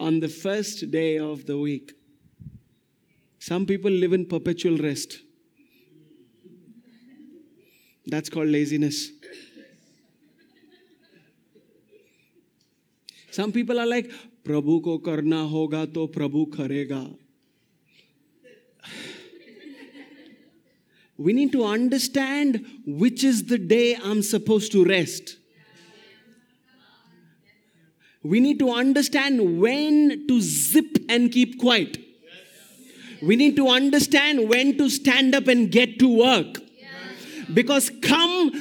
S2: on the first day of the week some people live in perpetual rest that's called laziness some people are like प्रभु को करना होगा तो प्रभु करेगा we need to understand which is the day I'm supposed to rest. We need to understand when to zip and keep quiet. We need to understand when to stand up and get to work. Because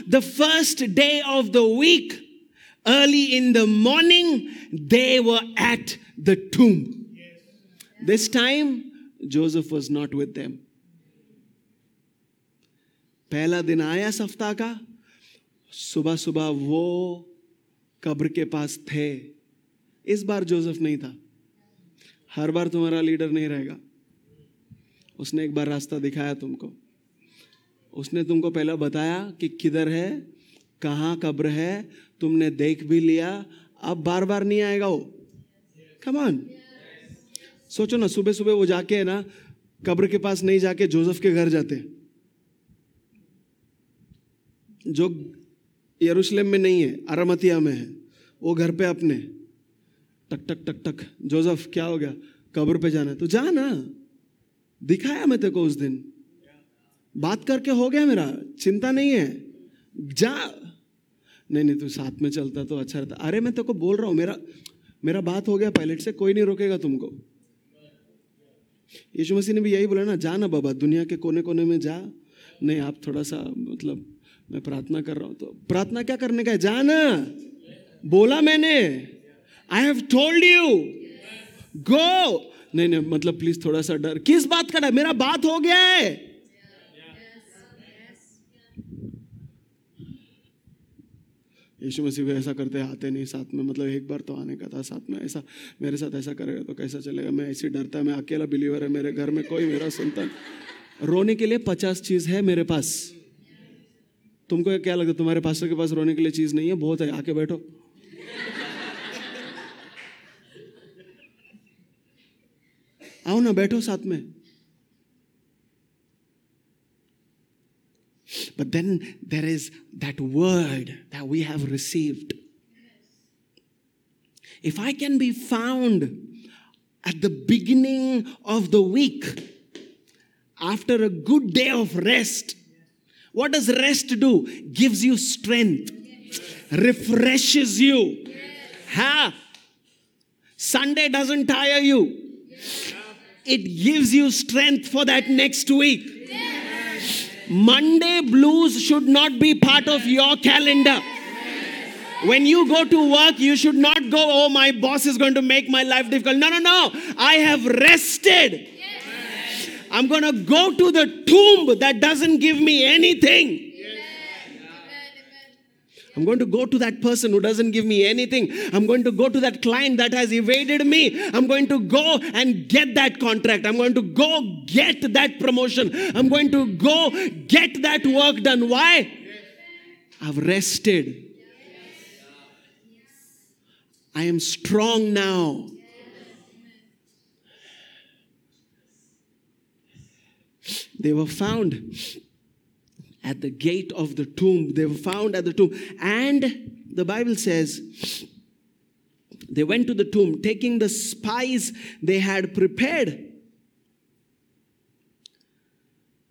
S2: the first day of the week, early in the morning, they were at the tomb. This time, Joseph was not with them. पहला दिन आया सप्ताह का सुबह सुबह वो कब्र के पास थे इस बार जोसेफ नहीं था हर बार तुम्हारा लीडर नहीं रहेगा उसने एक बार रास्ता दिखाया तुमको उसने तुमको पहला बताया कि किधर है, कहाँ कब्र है, तुमने देख भी लिया, अब बार बार नहीं आएगा वो? कमान सोचो ना सुबह सुबह वो जाके है ना, कब्र के पास नहीं जाके जोसेफ के घर जाते। जो यरूशलेम में नहीं है, अरमतिया में है, वो घर पे अपने। टक टक टक टक, जोसेफ, क्या हो गया? कब्र पे जाना तो जा ना दिखाया मैं तेको उस दिन। बात करके हो गया मेरा, चिंता नहीं है। जा। नहीं नहीं, तू साथ में चलता तो अच्छा रहता। अरे, मैं तेको बोल रहा हूँ, मेरा मेरा बात हो गया पायलट से कोई नहीं रोकेगा तुमको। यीशु मसीह ने भी यही बोला ना, जा ना बाबा, दुनिया के कोने कोने में जा। नहीं, आप थोड़ा सा मतलब मैं प्रार्थना कर रहा हूँ तो प्रार्थना क्या करने का है? जा ना। बोला मैंने। I have told you go नहीं नहीं मतलब प्लीज़ थोड़ा सा डर। किस बात का डर? मेरा बात हो गया है। यीशु मसीह ऐसा करते आते नहीं, साथ में मतलब एक बार तो आने का था, साथ में ऐसा, मेरे साथ ऐसा करेगा तो कैसा चलेगा? मैं ऐसी डरता मैं अकेला बिलीवर है, मेरे घर में कोई मेरा सुनता रोने के लिए पचास चीज़ है मेरे पास। तुमको क्या लगता है, तुम्हारे पास्टर के पास रोने के लिए चीज़ नहीं है? बहुत है, आके बैठो। आओ ना, बैठो साथ में। But then there is that word that we have received. If I can be found at the beginning of the week, after a good day of rest, what does rest do? Gives you strength, refreshes you. Ha! Sunday doesn't tire you, it gives you strength for that next week. Monday blues should not be part of your calendar. When you go to work, you should not go, oh, my boss is going to make my life difficult. No, no, no. I have rested. I'm going to go to the tomb that doesn't give me anything. I'm going to go to that person who doesn't give me anything. I'm going to go to that client that has evaded me. I'm going to go and get that contract. I'm going to go get that promotion. I'm going to go get that work done. Why? I've rested. I am strong now. They were found at the gate of the tomb. They were found at the tomb. And the Bible says, they went to the tomb, taking the spice they had prepared.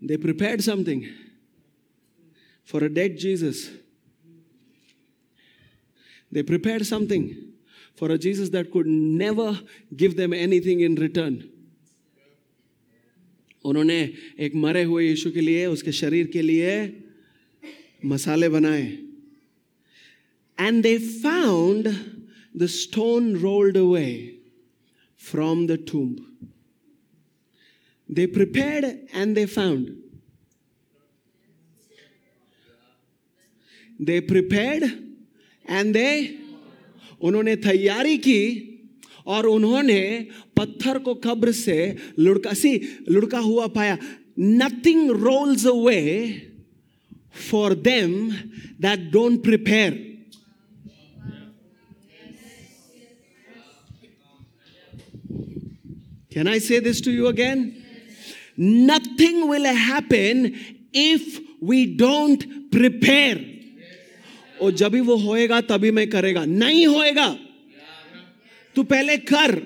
S2: They prepared something for a dead Jesus. They prepared something for a Jesus that could never give them anything in return. उन्होंने एक मरे हुए यीशु के लिए, उसके शरीर के लिए मसाले बनाए। And they found the stone rolled away from the tomb they prepared and they found they prepared and they उन्होंने तैयारी की और उन्होंने पत्थर को कब्र से लुढ़का, सी, लुढ़का हुआ पाया nothing rolls away for them that don't prepare Can I say this to you again? Nothing will happen if we don't prepare. और जब भी वो होएगा, तभी मैं करेगा नहीं होएगा तू पहले कर।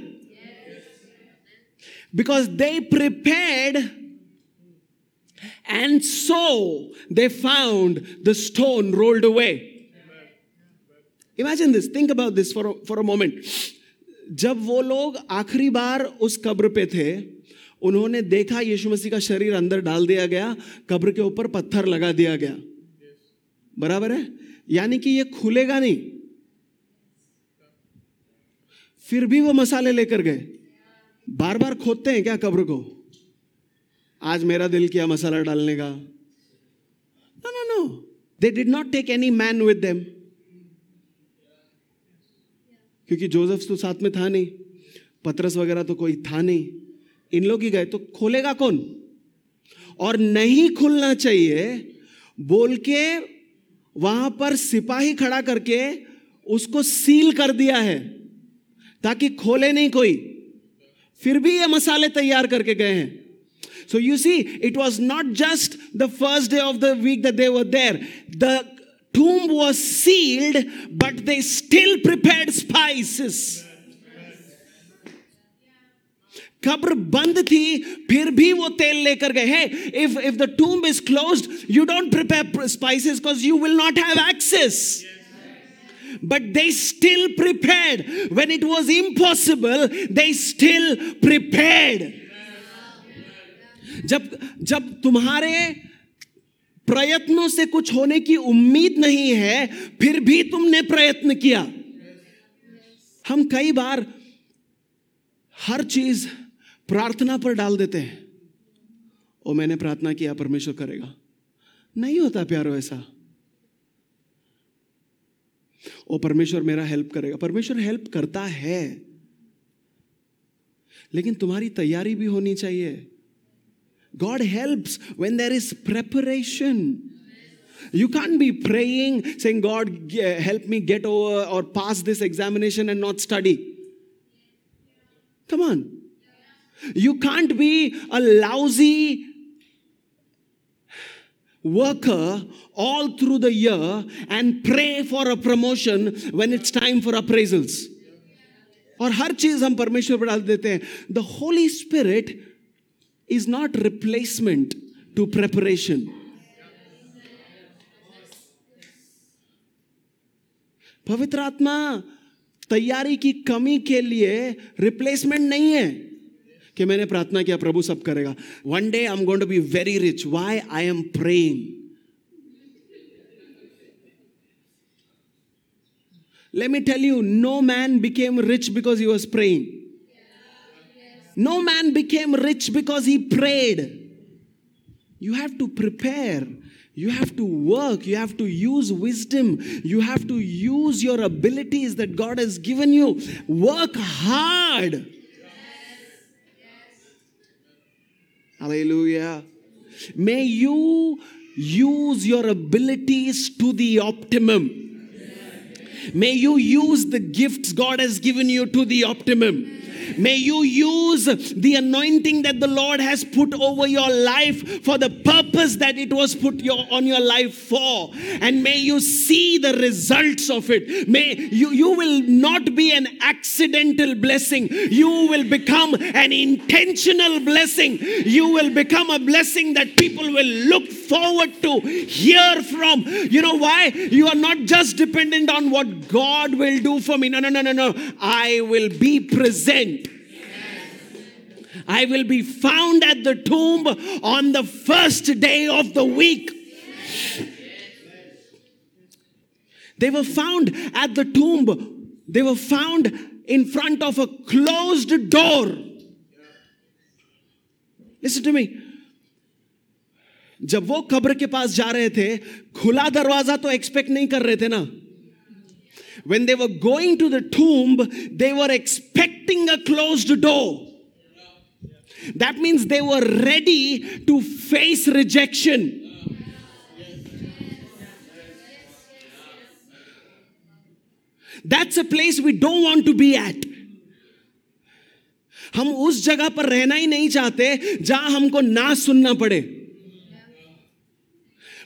S2: Because they prepared and so they found the stone rolled away imagine this think about this for for a moment जब वो लोग आखिरी बार उस कब्र पे थे, उन्होंने देखा यीशु मसीह का शरीर अंदर डाल दिया गया, कब्र के ऊपर पत्थर लगा दिया गया। बराबर है? यानी कि ये खुलेगा नहीं। फिर भी वो मसाले लेकर गए। बार बार खोदते हैं क्या कब्र को? आज मेरा दिल किया मसाला डालने का। No no no they did not take any man with them क्योंकि जोसेफ तो साथ में था नहीं, पत्रस वगैरह तो कोई था नहीं। इन लोग ही गए तो खोलेगा कौन? और नहीं खुलना चाहिए, बोल के वहाँ पर सिपाही खड़ा करके उसको सील कर दिया है। ताकि खोले नहीं कोई। फिर भी ये मसाले तैयार करके गए हैं। So you see it was not just the first day of the week the they were there the tomb was sealed but they still prepare spices कब्र बंद थी, फिर भी वो तेल लेकर गए हे। If if the tomb is close you don't prepare spices because you will not have access. But they still prepared. When it was impossible, they still prepared. जब जब तुम्हारे प्रयत्नों से कुछ होने की उम्मीद नहीं है, फिर भी तुमने प्रयत्न किया। हम कई बार हर चीज़ प्रार्थना पर डाल देते हैं। ओ, मैंने प्रार्थना किया, परमेश्वर करेगा। नहीं होता, प्यारो, ऐसा। और परमेश्वर मेरा हेल्प करेगा। परमेश्वर हेल्प करता है। लेकिन तुम्हारी तैयारी भी होनी चाहिए। God help when there is preparation you can be praying saying God help me get over और pass this examination and not study come on you can't be a lousy worker all through the year and pray for a promotion when it's time for appraisals. और हर चीज़ हम परमेश्वर पर डाल देते हैं the Holy Spirit is not replacement to preparation. पवित्र आत्मा तैयारी की कमी के लिए रिप्लेसमेंट नहीं है कि मैंने प्रार्थना किया प्रभु सब करेगा. One day I am going to be very rich why I am praying let me tell you no man became rich because he was praying no man became rich because he prayed you have to prepare You have to work, you have to use wisdom, you have to use your abilities that God has given you. Work hard. Hallelujah. May you use your abilities to the optimum. May you use the gifts God has given you to the optimum. May you use the anointing that the Lord has put over your life for the purpose that it was put your, on your life for. And may you see the results of it. May you, you will not be an accidental blessing. You will become an intentional blessing. You will become a blessing that people will look forward to, hear from. You know why? You are not just dependent on what God will do for me. No, no, no, no, no. I will be present. I will be found at the tomb on the first day of the week. They were found at the tomb. They were found in front of a closed door. Listen to me. जब वो कब्र के पास जा रहे थे खुला दरवाजा तो एक्सपेक्ट नहीं कर रहे थे ना when they were going to the tomb they were expecting a closed door that means they were ready to face rejection that's a place we don't want to be at हम उस जगह पर रहना ही नहीं चाहते जहां हमको ना सुनना पड़े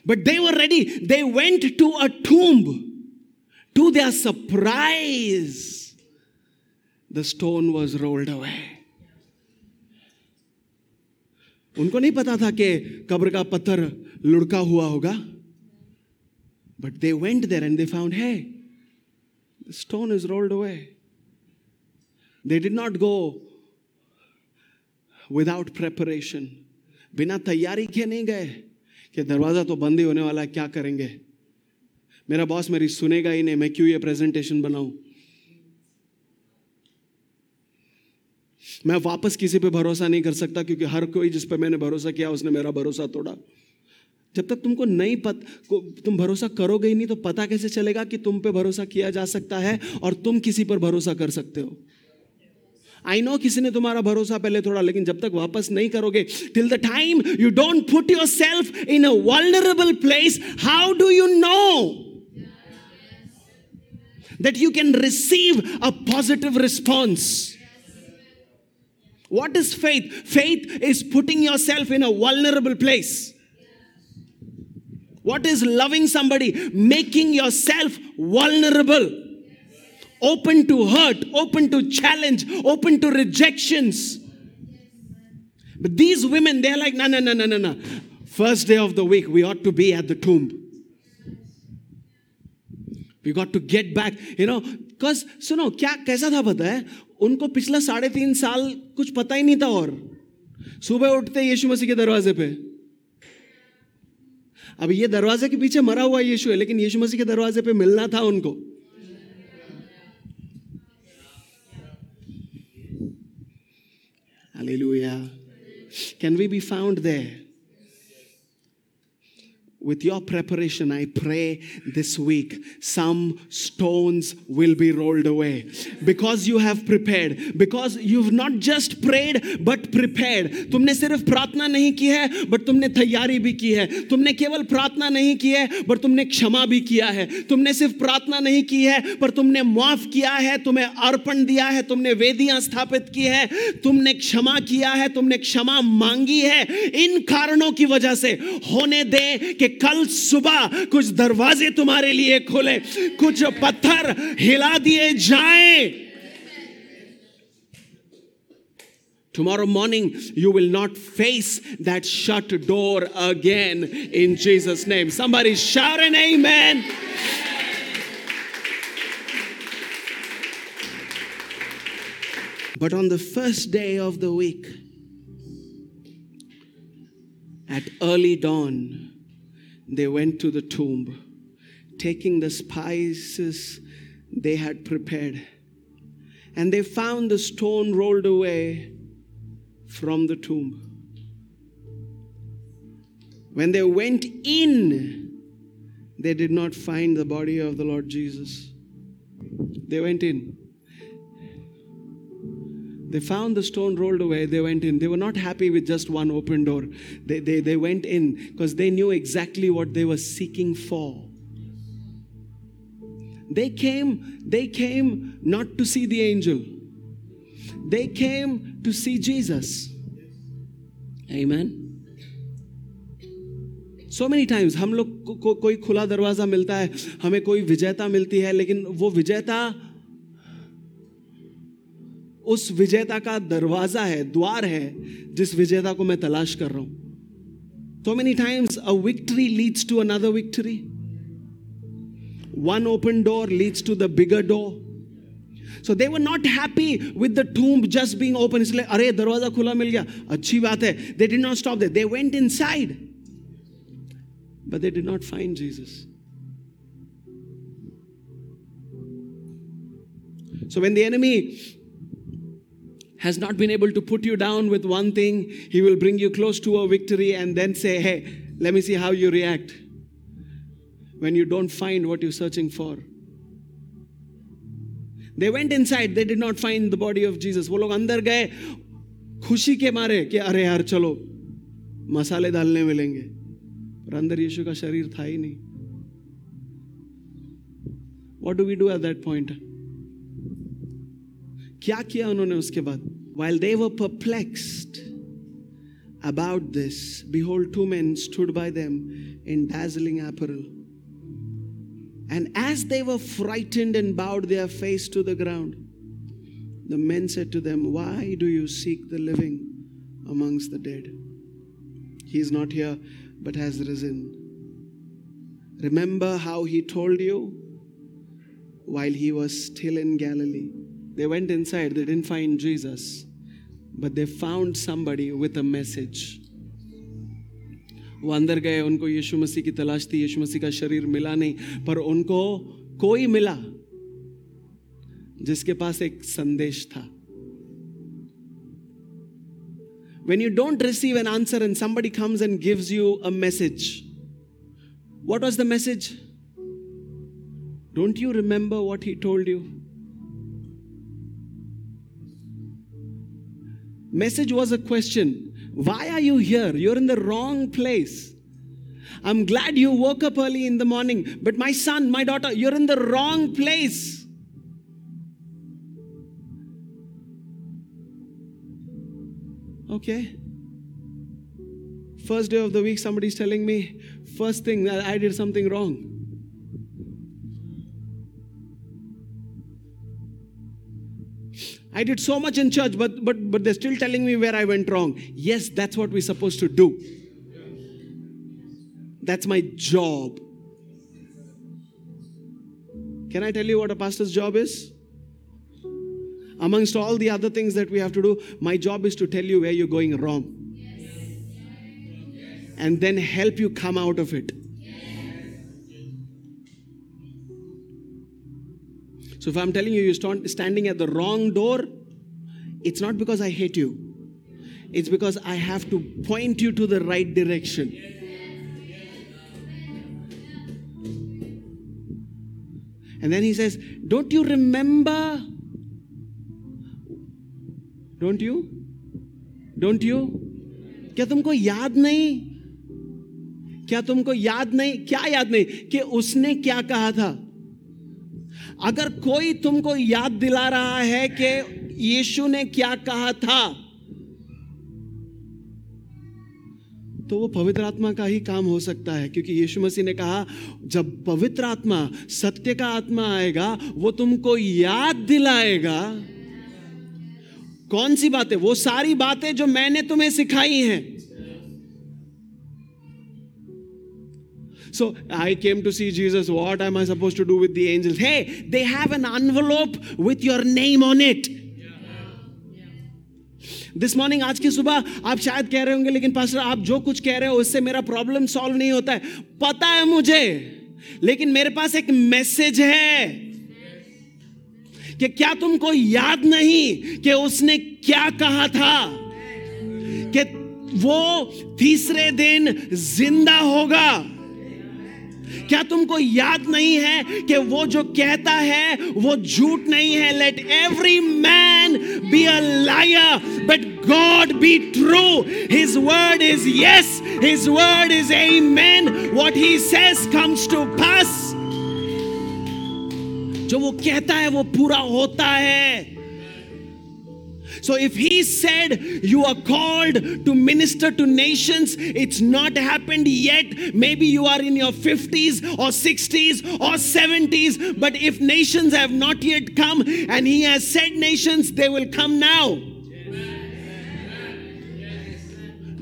S2: But they were ready. They went to a tomb. To their surprise, the stone was rolled away. उनको नहीं पता था कि कब्र का पत्थर लुढ़का हुआ होगा। But they went there and they found है stone is rolled away they did not go without preparation बिना तैयारी के नहीं गए कि दरवाज़ा तो बंद ही होने वाला है, क्या करेंगे? मेरा बॉस मेरी सुनेगा ही नहीं, मैं क्यों ये प्रेजेंटेशन बनाऊँ? मैं वापस किसी पे भरोसा नहीं कर सकता क्योंकि हर कोई जिस पे मैंने भरोसा किया, उसने मेरा भरोसा तोड़ा जब तक तुमको नहीं पत, को, तुम भरोसा करोगे ही नहीं तो पता कैसे चलेगा कि तुम पे भरोसा किया जा सकता है और तुम किसी पर भरोसा कर सकते हो आई नो किसी ने तुम्हारा भरोसा पहले थोड़ा लेकिन जब तक वापस नहीं करोगे till the time you don't put yourself in a vulnerable place how do you know that you can receive a positive response. What is faith? Faith is putting yourself in a vulnerable place. What is loving somebody? Making yourself vulnerable open to hurt, open to challenge, open to rejections. But these women, they're like, no, no, no, no, no, no. First day of the week, we ought to be at the tomb. We got to get back, you know, because सुनो क्या कैसा था पता है उनको पिछला साढ़े तीन साल कुछ पता ही नहीं था और सुबह उठते यीशु मसीह के दरवाजे पे अब ये दरवाजे के पीछे मरा हुआ यीशु है लेकिन यीशु मसीह के दरवाजे पे मिलना था उनको Hallelujah. Can we be found there? With your preparation, I pray this week some stones will be rolled away because you have prepared. Because you've not just prayed but prepared. तुमने सिर्फ़ प्रार्थना नहीं की है बट तुमने तैयारी भी की है। तुमने केवल प्रार्थना नहीं की है बट तुमने क्षमा भी किया है। तुमने सिर्फ़ प्रार्थना नहीं की है, पर तुमने माफ़ किया है, तुम्हें अर्पण दिया है, तुमने वेदियाँ स्थापित की है, तुमने क्षमा किया है, तुमने क्षमा मांगी है। इन कारणों की वजह से होने दे कि कल सुबह कुछ दरवाजे तुम्हारे लिए खोले, कुछ पत्थर हिला दिए जाएँ। Tomorrow morning, you will not face that shut door again in Jesus' name. Somebody shout an amen. But on the first day of the week, at early dawn, they went to the tomb, taking the spices they had prepared. And they found the stone rolled away from the tomb. When they went in, they did not find the body of the Lord Jesus. They went in. They found the stone rolled away. They went in. They were not happy with just one open door. They, they, they went in because they knew exactly what they were seeking for. They came, they came not to see the angel. they came to see Jesus. Amen. So many times हम लोग को, को कोई खुला दरवाज़ा मिलता है हमें कोई विजेता मिलती है लेकिन वो विजेता उस विजेता का दरवाज़ा है द्वार है जिस विजेता को मैं तलाश कर रहा हूँ so many times a victory leads to another victory one open door leads to the bigger door so they were not happy with the tomb just being open इसलिए अरे दरवाजा खुला मिल गया अच्छी बात है they did not stop there they went inside but they did not find Jesus so when the enemy has not been able to put you down with one thing, he will bring you close to a victory and then say, Hey, let me see how you react when you don't find what you're searching for. They went inside they did not find the body of Jesus वो लोग अंदर गए, खुशी के मारे कि अरे यार चलो, मसाले डालने मिलेंगे। पर अंदर यीशु का शरीर था ही नहीं। What do we do at that point क्या किया उन्होंने उसके बाद? While they were perplexed about this behold two man stood by them in dazzling apparel and as they were frightened and bowed their face to the ground the men said to them why do you seek the living amongst the dead? He is not here but has risen. Remember how he told you while he was still in Galilee. They went inside, they didn't find Jesus, but they found somebody with a message. वो अंदर गए, उनको यीशु मसीह की तलाश थी, यीशु मसीह का शरीर मिला नहीं, पर उनको कोई मिला जिसके पास एक संदेश था। When you don't receive an answer and somebody comes and gives you a message what was the message don't you remember what he told you message was a question Why are you here? You're in the wrong place. I'm glad you woke up early in the morning, but my son, my daughter, you're in the wrong place. Okay. First day of the week, somebody's telling me, first thing I did something wrong. I did so much in church, but, but, but they're still telling me where I went wrong. Yes, that's what we're supposed to do. That's my job. Can I tell you what a pastor's job is? Amongst all the other things that we have to do, my job is to tell you where you're going wrong. And then help you come out of it. So if I'm telling you you're standing at the wrong door, it's not because I hate you. It's because I have to point you to the right direction. And then he says, Don't you remember? Don't you? Don't you? क्या तुमको याद नहीं क्या तुमको याद नहीं क्या याद नहीं कि उसने क्या कहा था अगर कोई तुमको याद दिला रहा है कि यीशु ने क्या कहा था तो वो पवित्र आत्मा का ही काम हो सकता है, क्योंकि यीशु मसीह ने कहा, जब पवित्र आत्मा सत्य का आत्मा आएगा, वो तुमको याद दिलाएगा। कौन सी बातें? वो सारी बातें जो मैंने तुम्हें सिखाई हैं। So I came to see Jesus. What am I supposed to do with the angels? Hey, they have an envelope with your name on it. This morning आज की सुबह आप शायद कह रहे होंगे लेकिन पास्टर आप जो कुछ कह रहे हो उससे मेरा प्रॉब्लम सॉल्व नहीं होता है पता है मुझे लेकिन मेरे पास एक मैसेज है कि क्या तुमको याद नहीं कि उसने क्या कहा था कि वो तीसरे दिन ज़िंदा होगा क्या तुमको याद नहीं है कि वो जो कहता है, वो झूठ नहीं है? Let every man be a liar but God be true his word is yes his word is amen what he says comes to pass जो वो कहता है, वो पूरा होता है। So if he said you are called to minister to nations, it's not happened yet. Maybe you are in your 50s or 60s or 70s, but if nations have not yet come and he has said nations, they will come now.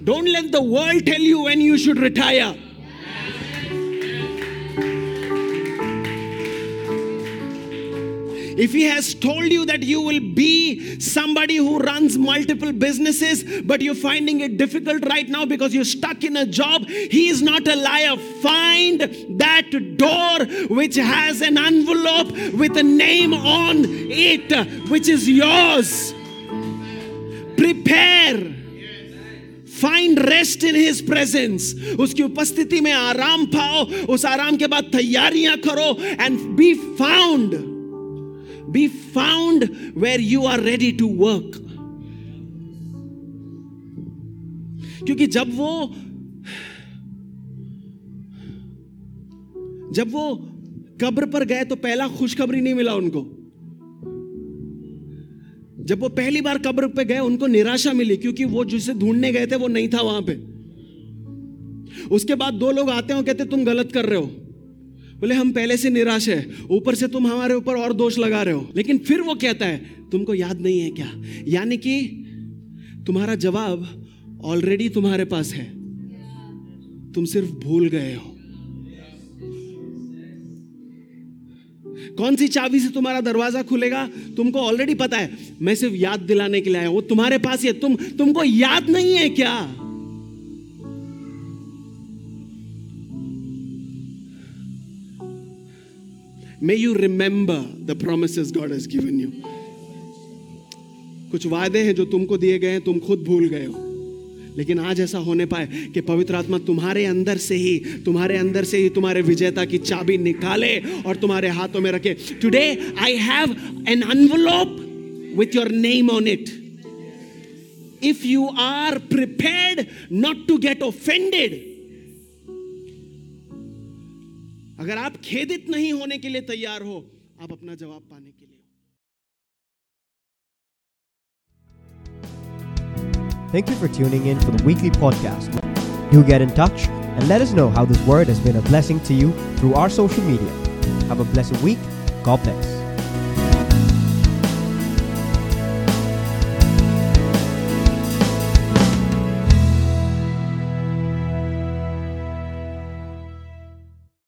S2: Don't let the world tell you when you should retire. If he has told you that you will be somebody who runs multiple businesses, but you're finding it difficult right now because you're stuck in a job, he is not a liar. Find that door which has an envelope with a name on it, which is yours. Prepare. Find rest in his presence उसकी उपस्थिति में आराम पाओ उस आराम के बाद तैयारियां करो and be found be found where you are ready to work क्योंकि जब वो जब वो कब्र पर गए तो पहला खुशखबरी नहीं मिला उनको। जब वो पहली बार कब्र पे गए, उनको निराशा मिली क्योंकि वो जिसे ढूँढने गए थे, वो नहीं था वहाँ पे। उसके बाद दो लोग आते हैं कहते तुम गलत कर रहे हो। बोले, हम पहले से निराश है। ऊपर से तुम हमारे ऊपर और दोष लगा रहे हो। लेकिन फिर वो कहता है, तुमको याद नहीं है क्या? यानी कि तुम्हारा जवाब ऑलरेडी तुम्हारे पास है। तुम सिर्फ़ भूल गए हो। कौन सी चाबी से तुम्हारा दरवाज़ा खुलेगा? तुमको ऑलरेडी पता है। मैं सिर्फ़ याद दिलाने के लिए आया वो तुम्हारे पास ही है। तुम, तुमको याद नहीं है क्या? May you remember the promise God has given you कुछ वादे हैं जो तुमको दिए गए हैं, तुम खुद भूल गए हो। लेकिन आज ऐसा होने पाए कि पवित्र आत्मा तुम्हारे अंदर से ही, तुम्हारे अंदर से ही तुम्हारे विजेता की चाबी निकाले और तुम्हारे हाथों में रखे। Today I have an envelope with your name on it if you are prepared not to get offended अगर आप खेदित नहीं होने के लिए तैयार हो आप अपना जवाब पाने के लिए
S1: Thank you for tuning in for the weekly podcast. Do get in touch and let us know how this word has been a blessing to you through our social media. Have a blessed week. God bless.